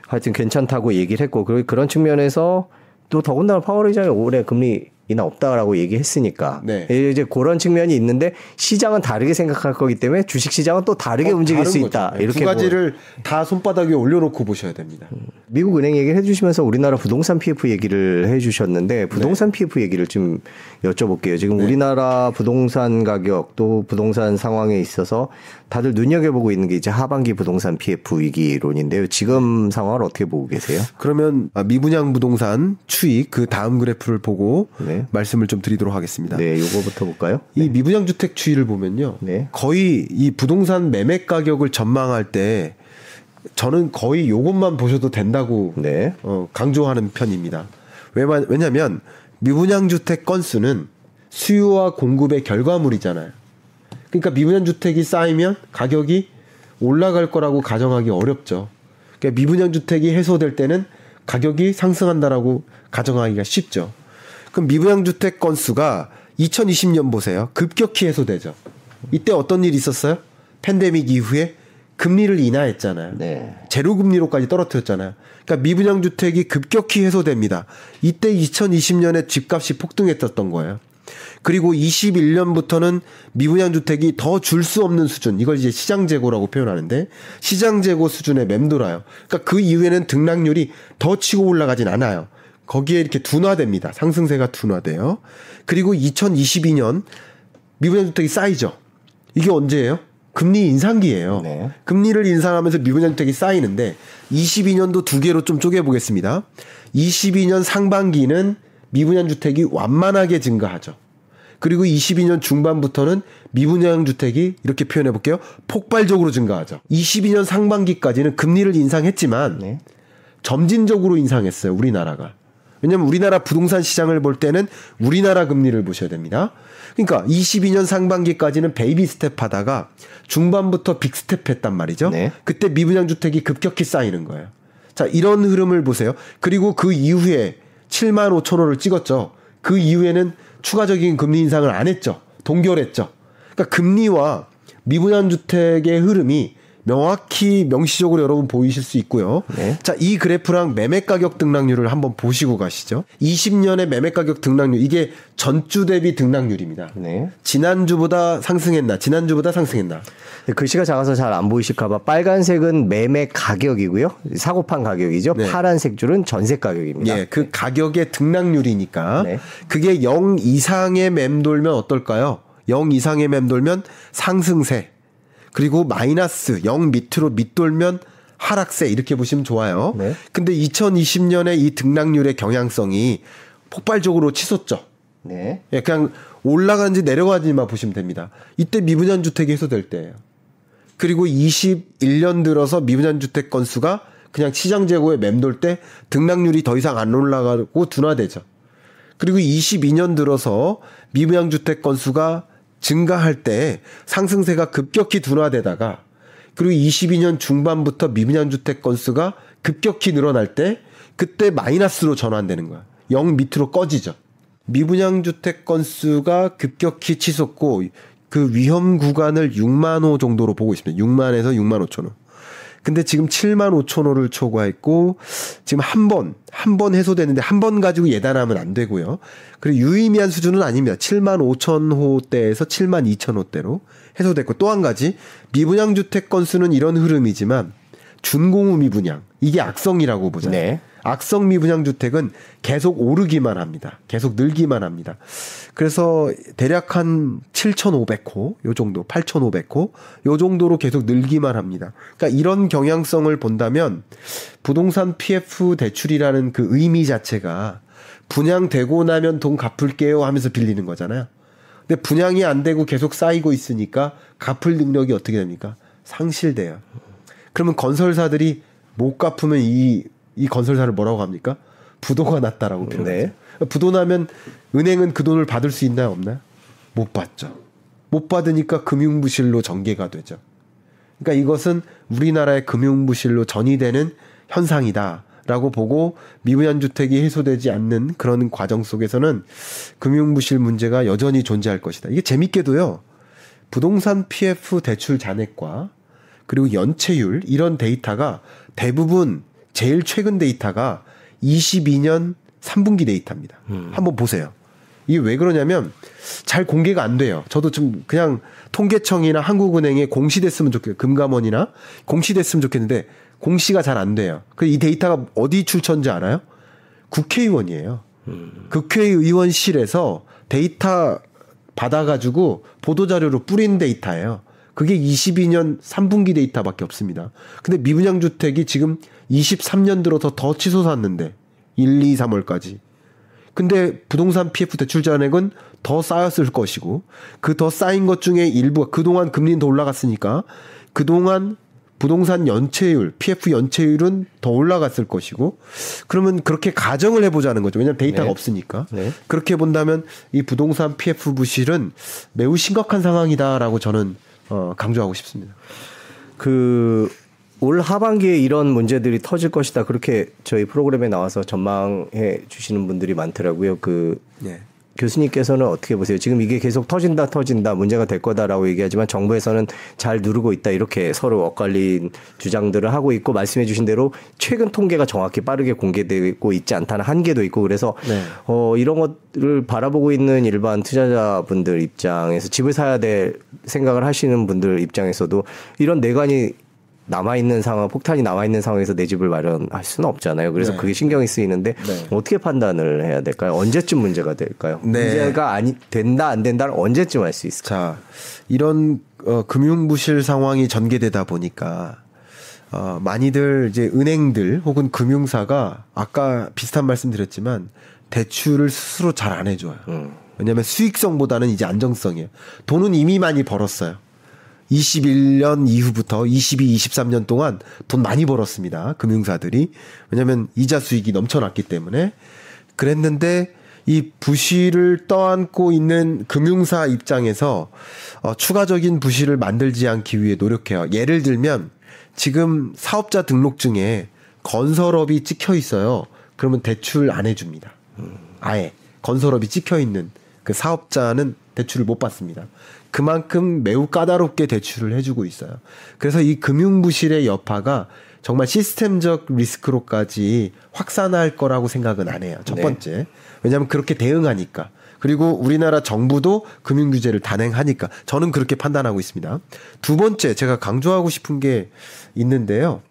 하여튼 괜찮다고 얘기를 했고 그런 측면에서 또 더군다나 파월 의장이 올해 금리 이나 없다라고 얘기했으니까 네. 이제 그런 측면이 있는데 시장은 다르게 생각할 거기 때문에 주식 시장은 또 다르게 어, 움직일 수 있다. 네. 이렇게 두 가지를 뭐. 다 손바닥 위에 올려놓고 보셔야 됩니다. 음. 미국 은행 얘기를 해주시면서 우리나라 부동산 PF 얘기를 해주셨는데 부동산 네. PF 얘기를 좀 여쭤볼게요. 지금 네. 우리나라 부동산 가격 또 부동산 상황에 있어서 다들 눈여겨보고 있는 게 이제 하반기 부동산 PF 위기론인데요. 지금 상황을 어떻게 보고 계세요? 그러면 아, 미분양 부동산 추이 그 다음 그래프를 보고 네. 말씀을 좀 드리도록 하겠습니다. 네, 요거부터 볼까요? 이 네. 미분양 주택 추이를 보면요. 네. 거의 이 부동산 매매 가격을 전망할 때 저는 거의 요것만 보셔도 된다고 네. 어, 강조하는 편입니다. 왜냐하면 미분양 주택 건수는 수요와 공급의 결과물이잖아요. 그러니까 미분양 주택이 쌓이면 가격이 올라갈 거라고 가정하기 어렵죠. 그러니까 미분양 주택이 해소될 때는 가격이 상승한다라고 가정하기가 쉽죠. 그럼 미분양 주택 건수가 2020년 보세요. 급격히 해소되죠. 이때 어떤 일이 있었어요? 팬데믹 이후에 금리를 인하했잖아요. 네. 제로 금리로까지 떨어뜨렸잖아요. 그러니까 미분양 주택이 급격히 해소됩니다. 이때 2020년에 집값이 폭등했었던 거예요. 그리고 21년부터는 미분양 주택이 더 줄 수 없는 수준, 이걸 이제 시장 재고라고 표현하는데 시장 재고 수준에 맴돌아요. 그러니까 그 이후에는 등락률이 더 치고 올라가진 않아요. 거기에 이렇게 둔화됩니다. 상승세가 둔화돼요. 그리고 2022년 미분양 주택이 쌓이죠. 이게 언제예요? 금리 인상기예요. 네. 금리를 인상하면서 미분양 주택이 쌓이는데 22년도 두 개로 좀 쪼개 보겠습니다. 22년 상반기는 미분양 주택이 완만하게 증가하죠. 그리고 22년 중반부터는 미분양 주택이 이렇게 표현해 볼게요. 폭발적으로 증가하죠. 22년 상반기까지는 금리를 인상했지만 네. 점진적으로 인상했어요. 우리나라가. 왜냐하면 우리나라 부동산 시장을 볼 때는 우리나라 금리를 보셔야 됩니다. 그러니까 22년 상반기까지는 baby step 하다가 중반부터 big step 했단 말이죠. 네. 그때 미분양 주택이 급격히 쌓이는 거예요. 자, 이런 흐름을 보세요. 그리고 그 이후에 7만 5천 호를 찍었죠. 그 이후에는 추가적인 금리 인상을 안 했죠. 동결했죠. 그러니까 금리와 미분양 주택의 흐름이 명확히 명시적으로 여러분 보이실 수 있고요. 네. 자, 이 그래프랑 매매 가격 등락률을 한번 보시고 가시죠. 20년의 매매 가격 등락률 이게 전주 대비 등락률입니다. 네. 지난주보다 상승했나? 지난주보다 상승했나? 네, 글씨가 작아서 잘 안 보이실까봐 빨간색은 매매 가격이고요. 사고판 가격이죠. 네. 파란색 줄은 전세 가격입니다. 예, 그 가격의 등락률이니까 네. 그게 0 이상의 맴돌면 어떨까요? 0 이상의 맴돌면 상승세. 그리고 마이너스 0 밑으로 밑돌면 하락세 이렇게 보시면 좋아요. 네. 근데 2020년에 이 등락률의 경향성이 폭발적으로 치솟죠. 네. 예, 그냥 올라가는지 내려가는지만 보시면 됩니다. 이때 미분양 주택이 해소될 때예요. 그리고 21년 들어서 미분양 주택 건수가 그냥 시장 재고에 맴돌 때 등락률이 더 이상 안 올라가고 둔화되죠. 그리고 22년 들어서 미분양 주택 건수가 증가할 때 상승세가 급격히 둔화되다가 그리고 22년 중반부터 미분양 주택 건수가 급격히 늘어날 때 그때 마이너스로 전환되는 거야. 0 밑으로 꺼지죠. 미분양 주택 건수가 급격히 치솟고 그 위험 구간을 6만 호 정도로 보고 있습니다. 6만에서 6만 5천 호. 근데 지금 7만 5천 호를 초과했고 지금 한 번, 한 번 해소되는데 한 번 가지고 예단하면 안 되고요. 그리고 유의미한 수준은 아닙니다. 7만 5천 호대에서 7만 2천 호대로 해소됐고 또 한 가지 미분양 주택 건수는 이런 흐름이지만 준공후 미분양 이게 악성이라고 보잖아요. 네. 악성 미분양 주택은 계속 오르기만 합니다. 계속 늘기만 합니다. 그래서 대략 한 7,500호 요 정도, 8,500호 요 정도로 계속 늘기만 합니다. 그러니까 이런 경향성을 본다면 부동산 PF 대출이라는 그 의미 자체가 분양되고 나면 돈 갚을게요 하면서 빌리는 거잖아요. 근데 분양이 안 되고 계속 쌓이고 있으니까 갚을 능력이 어떻게 됩니까? 상실돼요. 그러면 건설사들이 못 갚으면 이, 이 건설사를 뭐라고 합니까? 부도가 났다라고 표현해요. 네. 부도 나면 은행은 그 돈을 받을 수 있나요, 없나요? 못 받죠. 못 받으니까 금융부실로 전개가 되죠. 그러니까 이것은 우리나라의 금융부실로 전이되는 현상이다라고 보고 미분양 주택이 해소되지 않는 그런 과정 속에서는 금융부실 문제가 여전히 존재할 것이다. 이게 재밌게도요. 부동산 PF 대출 잔액과 그리고 연체율 이런 데이터가 대부분 제일 최근 데이터가 22년 3분기 데이터입니다. 한번 보세요. 이게 왜 그러냐면 잘 공개가 안 돼요. 저도 좀 그냥 통계청이나 한국은행에 공시됐으면 좋겠어요. 금감원이나 공시됐으면 좋겠는데 공시가 잘 안 돼요. 그 이 데이터가 어디 출처인지 알아요? 국회의원이에요. 국회의원실에서 데이터 받아가지고 보도자료로 뿌린 데이터예요. 그게 22년 3분기 데이터밖에 없습니다. 근데 미분양 주택이 지금 23년 들어서 더 치솟았는데 1, 2, 3월까지. 근데 부동산 PF 대출 잔액은 더 쌓였을 것이고 그 더 쌓인 것 중에 일부가 그동안 금리는 더 올라갔으니까 그동안 부동산 연체율, PF 연체율은 더 올라갔을 것이고 그러면 그렇게 가정을 해보자는 거죠. 왜냐하면 데이터가 네. 없으니까. 네. 그렇게 본다면 이 부동산 PF 부실은 매우 심각한 상황이다라고 저는 어, 강조하고 싶습니다. 그 올 하반기에 이런 문제들이 터질 것이다. 그렇게 저희 프로그램에 나와서 전망해 주시는 분들이 많더라고요. 그 네. 교수님께서는 어떻게 보세요? 지금 이게 계속 터진다, 터진다, 문제가 될 거다라고 얘기하지만 정부에서는 잘 누르고 있다. 이렇게 서로 엇갈린 주장들을 하고 있고 말씀해 주신 대로 최근 통계가 정확히 빠르게 공개되고 있지 않다는 한계도 있고 그래서 네. 어, 이런 것을 바라보고 있는 일반 투자자분들 입장에서 집을 사야 될 생각을 하시는 분들 입장에서도 이런 내관이 남아 있는 상황, 폭탄이 남아 있는 상황에서 내 집을 마련할 수는 없잖아요. 그래서 네. 그게 신경이 쓰이는데 네. 어떻게 판단을 해야 될까요? 언제쯤 문제가 될까요? 네. 문제가 아니, 된다, 안 된다를 언제쯤 알 수 있을까요? 자, 이런 어, 금융 부실 상황이 전개되다 보니까 어, 많이들 이제 은행들 혹은 금융사가 아까 비슷한 말씀 드렸지만 대출을 스스로 잘 안 해줘요. 음. 왜냐하면 수익성보다는 이제 안정성이에요. 돈은 이미 많이 벌었어요. 21년 이후부터 22, 23년 동안 돈 많이 벌었습니다. 금융사들이. 왜냐하면 이자 수익이 넘쳐났기 때문에. 그랬는데 이 부실을 떠안고 있는 금융사 입장에서 어, 추가적인 부실을 만들지 않기 위해 노력해요. 예를 들면 지금 사업자 등록증에 건설업이 찍혀 있어요. 그러면 대출 안 해줍니다. 아예 건설업이 찍혀 있는 그 사업자는 대출을 못 받습니다. 그만큼 매우 까다롭게 대출을 해주고 있어요. 그래서 이 금융 부실의 여파가 정말 시스템적 리스크로까지 확산할 거라고 생각은 안 해요. 첫 네. 번째. 왜냐하면 그렇게 대응하니까. 그리고 우리나라 정부도 금융 규제를 단행하니까 저는 그렇게 판단하고 있습니다. 두 번째 제가 강조하고 싶은 게 있는데요.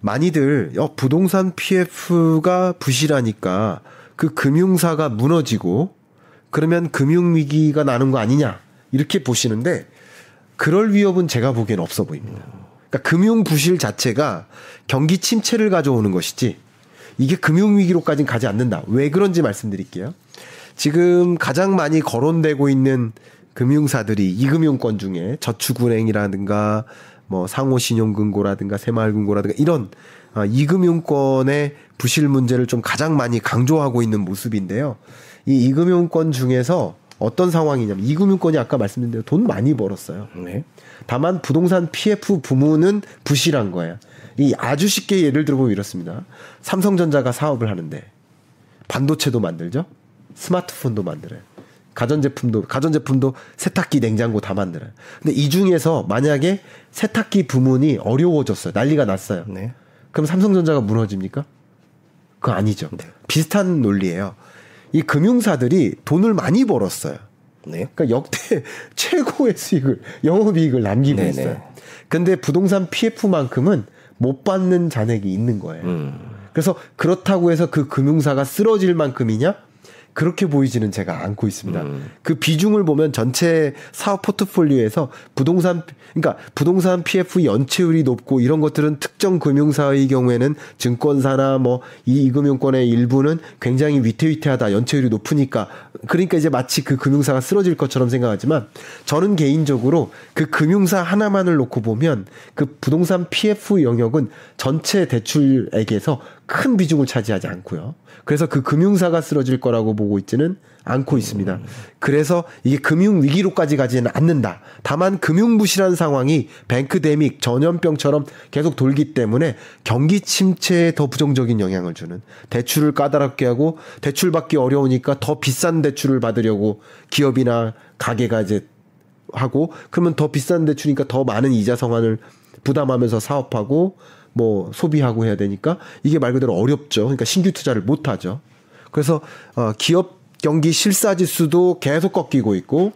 많이들 어, 부동산 PF가 부실하니까 그 금융사가 무너지고 그러면 금융 위기가 나는 거 아니냐 이렇게 보시는데 그럴 위협은 제가 보기엔 없어 보입니다. 그러니까 금융 부실 자체가 경기 침체를 가져오는 것이지 이게 금융 위기로까지는 가지 않는다. 왜 그런지 말씀드릴게요. 지금 가장 많이 거론되고 있는 금융사들이 이금융권 중에 저축은행이라든가 뭐 상호신용금고라든가 새마을금고라든가 이런 아, 이금융권의 부실 문제를 좀 가장 많이 강조하고 있는 모습인데요. 이 이금융권 중에서 어떤 상황이냐면 이금융권이 아까 말씀드린 대로 돈 많이 벌었어요. 네. 다만 부동산 PF 부문은 부실한 거예요. 이 아주 쉽게 예를 들어보면 이렇습니다. 삼성전자가 사업을 하는데 반도체도 만들죠. 스마트폰도 만들어요. 가전제품도 가전제품도 세탁기, 냉장고 다 만들어요. 근데 이 중에서 만약에 세탁기 부문이 어려워졌어요. 난리가 났어요. 네. 그럼 삼성전자가 무너집니까? 그거 아니죠. 네. 비슷한 논리예요. 이 금융사들이 돈을 많이 벌었어요. 네. 그러니까 역대 최고의 수익을 영업이익을 남기고 네네. 있어요. 근데 부동산 PF만큼은 못 받는 잔액이 있는 거예요. 음. 그래서 그렇다고 해서 그 금융사가 쓰러질 만큼이냐? 그렇게 보이지는 제가 않고 있습니다. 음. 그 비중을 보면 전체 사업 포트폴리오에서 부동산 그러니까 부동산 PF 연체율이 높고 이런 것들은 특정 금융사의 경우에는 증권사나 뭐이 금융권의 일부는 굉장히 위태위태하다 연체율이 높으니까 그러니까 이제 마치 그 금융사가 쓰러질 것처럼 생각하지만 저는 개인적으로 그 금융사 하나만을 놓고 보면 그 부동산 PF 영역은 전체 대출액에서 큰 비중을 차지하지 않고요. 그래서 그 금융사가 쓰러질 거라고 보고 있지는 않고 있습니다. 그래서 이게 금융 위기로까지 가지는 않는다. 다만 금융 부실한 상황이 뱅크데믹 전염병처럼 계속 돌기 때문에 경기 침체에 더 부정적인 영향을 주는 대출을 까다롭게 하고 대출 받기 어려우니까 더 비싼 대출을 받으려고 기업이나 가게가 이제 하고 그러면 더 비싼 대출이니까 더 많은 이자 상환을 부담하면서 사업하고 뭐 소비하고 해야 되니까 이게 말 그대로 어렵죠. 그러니까 신규 투자를 못 하죠. 그래서 어 기업 경기 실사 지수도 계속 꺾이고 있고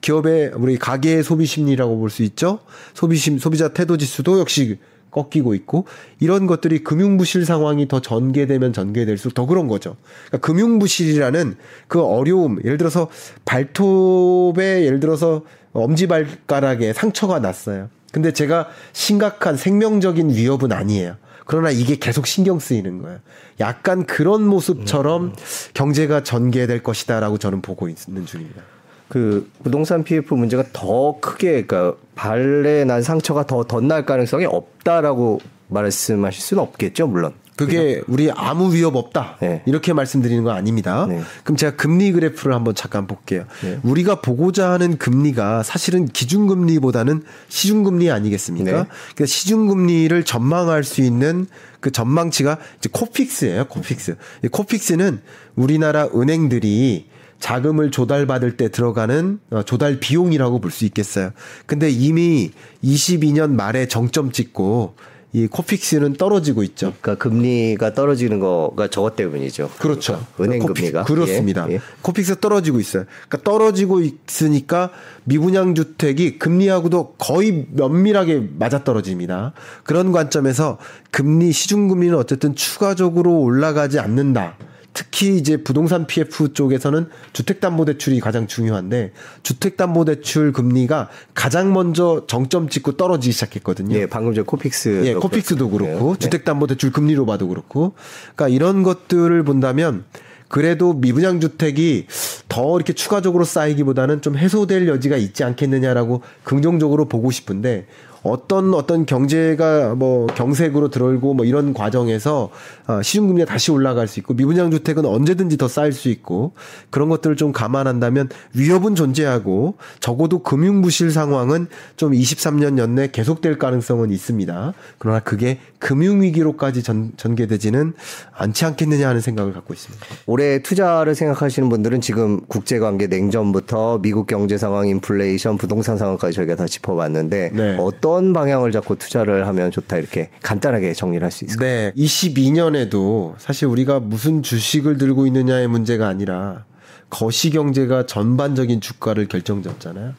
기업의 우리 가계의 소비 심리라고 볼 수 있죠. 소비 심 소비자 태도 지수도 역시 꺾이고 있고 이런 것들이 금융 부실 상황이 더 전개되면 전개될수록 더 그런 거죠. 그러니까 금융 부실이라는 그 어려움, 예를 들어서 발톱에 예를 들어서 엄지 발가락에 상처가 났어요. 근데 제가 심각한 생명적인 위협은 아니에요. 그러나 이게 계속 신경 쓰이는 거예요. 약간 그런 모습처럼 음. 경제가 전개될 것이다라고 저는 보고 있는 중입니다. 그 부동산 PF 문제가 더 크게 그러니까 발에 난 상처가 더 덧날 가능성이 없다라고 말씀하실 수는 없겠죠, 물론. 그게 우리 아무 위협 없다. 네. 이렇게 말씀드리는 거 아닙니다. 네. 그럼 제가 금리 그래프를 한번 잠깐 볼게요. 네. 우리가 보고자 하는 금리가 사실은 기준금리보다는 시중금리 아니겠습니까? 네. 그러니까 시중금리를 전망할 수 있는 그 전망치가 이제 코픽스예요. 코픽스. 코픽스는 우리나라 은행들이 자금을 조달받을 때 들어가는 어, 조달 비용이라고 볼 수 있겠어요. 근데 이미 22년 말에 정점 찍고 이 코픽스는 떨어지고 있죠. 그러니까 금리가 떨어지는 거가 저것 때문이죠. 그렇죠. 그러니까 은행 금리가 그렇습니다. 예, 예. 코픽스 떨어지고 있어요. 그러니까 떨어지고 있으니까 미분양 주택이 금리하고도 거의 면밀하게 맞아떨어집니다. 그런 관점에서 금리 시중 금리는 어쨌든 추가적으로 올라가지 않는다. 특히 이제 부동산 PF 쪽에서는 주택담보대출이 가장 중요한데 주택담보대출 금리가 가장 먼저 정점 찍고 떨어지기 시작했거든요. 예, 방금 전 코픽스. 예, 코픽스도 그렇고 네. 주택담보대출 금리로 봐도 그렇고, 그러니까 이런 것들을 본다면 그래도 미분양 주택이 더 이렇게 추가적으로 쌓이기보다는 좀 해소될 여지가 있지 않겠느냐라고 긍정적으로 보고 싶은데 어떤 어떤 경제가 뭐 경색으로 들어오고 뭐 이런 과정에서 어, 시중금리가 다시 올라갈 수 있고 미분양 주택은 언제든지 더 쌓일 수 있고 그런 것들을 좀 감안한다면 위협은 존재하고 적어도 금융 부실 상황은 좀 23년 연내 계속될 가능성은 있습니다. 그러나 그게 금융 위기로까지 전, 전개되지는 않지 않겠느냐 하는 생각을 갖고 있습니다. 올해 투자를 생각하시는 분들은 지금 국제 관계 냉전부터 미국 경제 상황, 인플레이션, 부동산 상황까지 저희가 다 짚어봤는데 네. 어떤 어떤 방향을 잡고 투자를 하면 좋다 이렇게 간단하게 정리를 할 수 있을까요? 네. 22년에도 사실 우리가 무슨 주식을 들고 있느냐의 문제가 아니라 거시 경제가 전반적인 주가를 결정졌잖아요.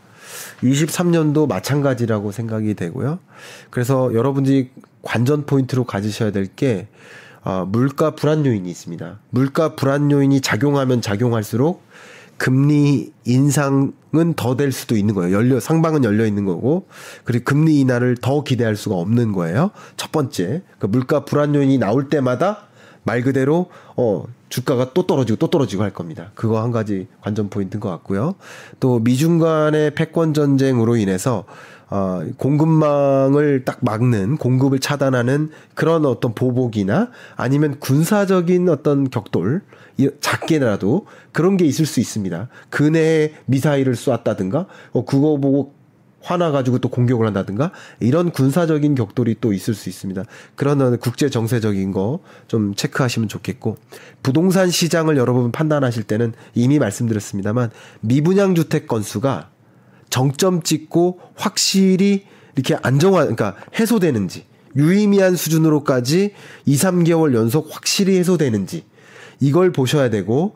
23년도 마찬가지라고 생각이 되고요. 그래서 여러분들이 관전 포인트로 가지셔야 될게 어, 물가 불안 요인이 있습니다. 물가 불안 요인이 작용하면 작용할수록 금리 인상 은 더 될 수도 있는 거예요. 열려 상방은 열려 있는 거고 그리고 금리 인하를 더 기대할 수가 없는 거예요. 첫 번째 그 물가 불안 요인이 나올 때마다 말 그대로 어 주가가 또 떨어지고 또 떨어지고 할 겁니다. 그거 한 가지 관전 포인트인 것 같고요. 또 미중 간의 패권 전쟁으로 인해서 어, 공급망을 딱 막는 공급을 차단하는 그런 어떤 보복이나 아니면 군사적인 어떤 격돌 작게라도 그런 게 있을 수 있습니다. 근해에 미사일을 쏘았다든가 어, 그거 보고 화나가지고 또 공격을 한다든가 이런 군사적인 격돌이 또 있을 수 있습니다. 그런 국제 정세적인 거 좀 체크하시면 좋겠고 부동산 시장을 여러분 판단하실 때는 이미 말씀드렸습니다만 미분양 주택 건수가 정점 찍고 확실히 이렇게 안정화, 그러니까 해소되는지 유의미한 수준으로까지 2, 3개월 연속 확실히 해소되는지 이걸 보셔야 되고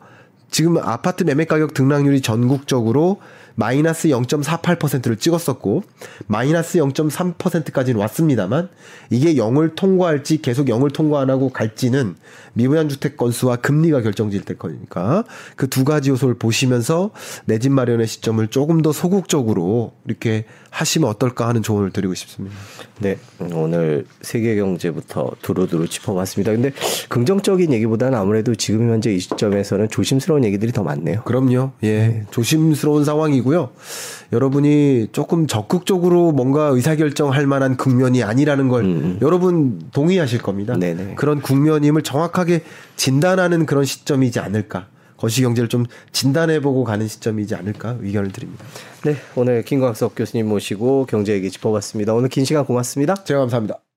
지금 아파트 매매 가격 등락률이 전국적으로 마이너스 0.48%를 찍었었고 마이너스 0.3%까지는 왔습니다만 이게 0을 통과할지 계속 0을 통과 안 하고 갈지는 미분양 주택 건수와 금리가 결정질 때 거니까 그 두 가지 요소를 보시면서 내 집 마련의 시점을 조금 더 소극적으로 이렇게 하시면 어떨까 하는 조언을 드리고 싶습니다. 네, 오늘 세계 경제부터 두루두루 짚어봤습니다. 근데 긍정적인 얘기보다는 아무래도 지금 현재 이 시점에서는 조심스러운 얘기들이 더 많네요. 그럼요. 예, 조심스러운 상황이 고요. 여러분이 조금 적극적으로 뭔가 의사결정할 만한 국면이 아니라는 걸 음. 여러분 동의하실 겁니다. 네네. 그런 국면임을 정확하게 진단하는 그런 시점이지 않을까. 거시경제를 좀 진단해보고 가는 시점이지 않을까 의견을 드립니다. 네, 오늘 김광석 교수님 모시고 경제 얘기 짚어봤습니다. 오늘 긴 시간 고맙습니다. 제가 감사합니다.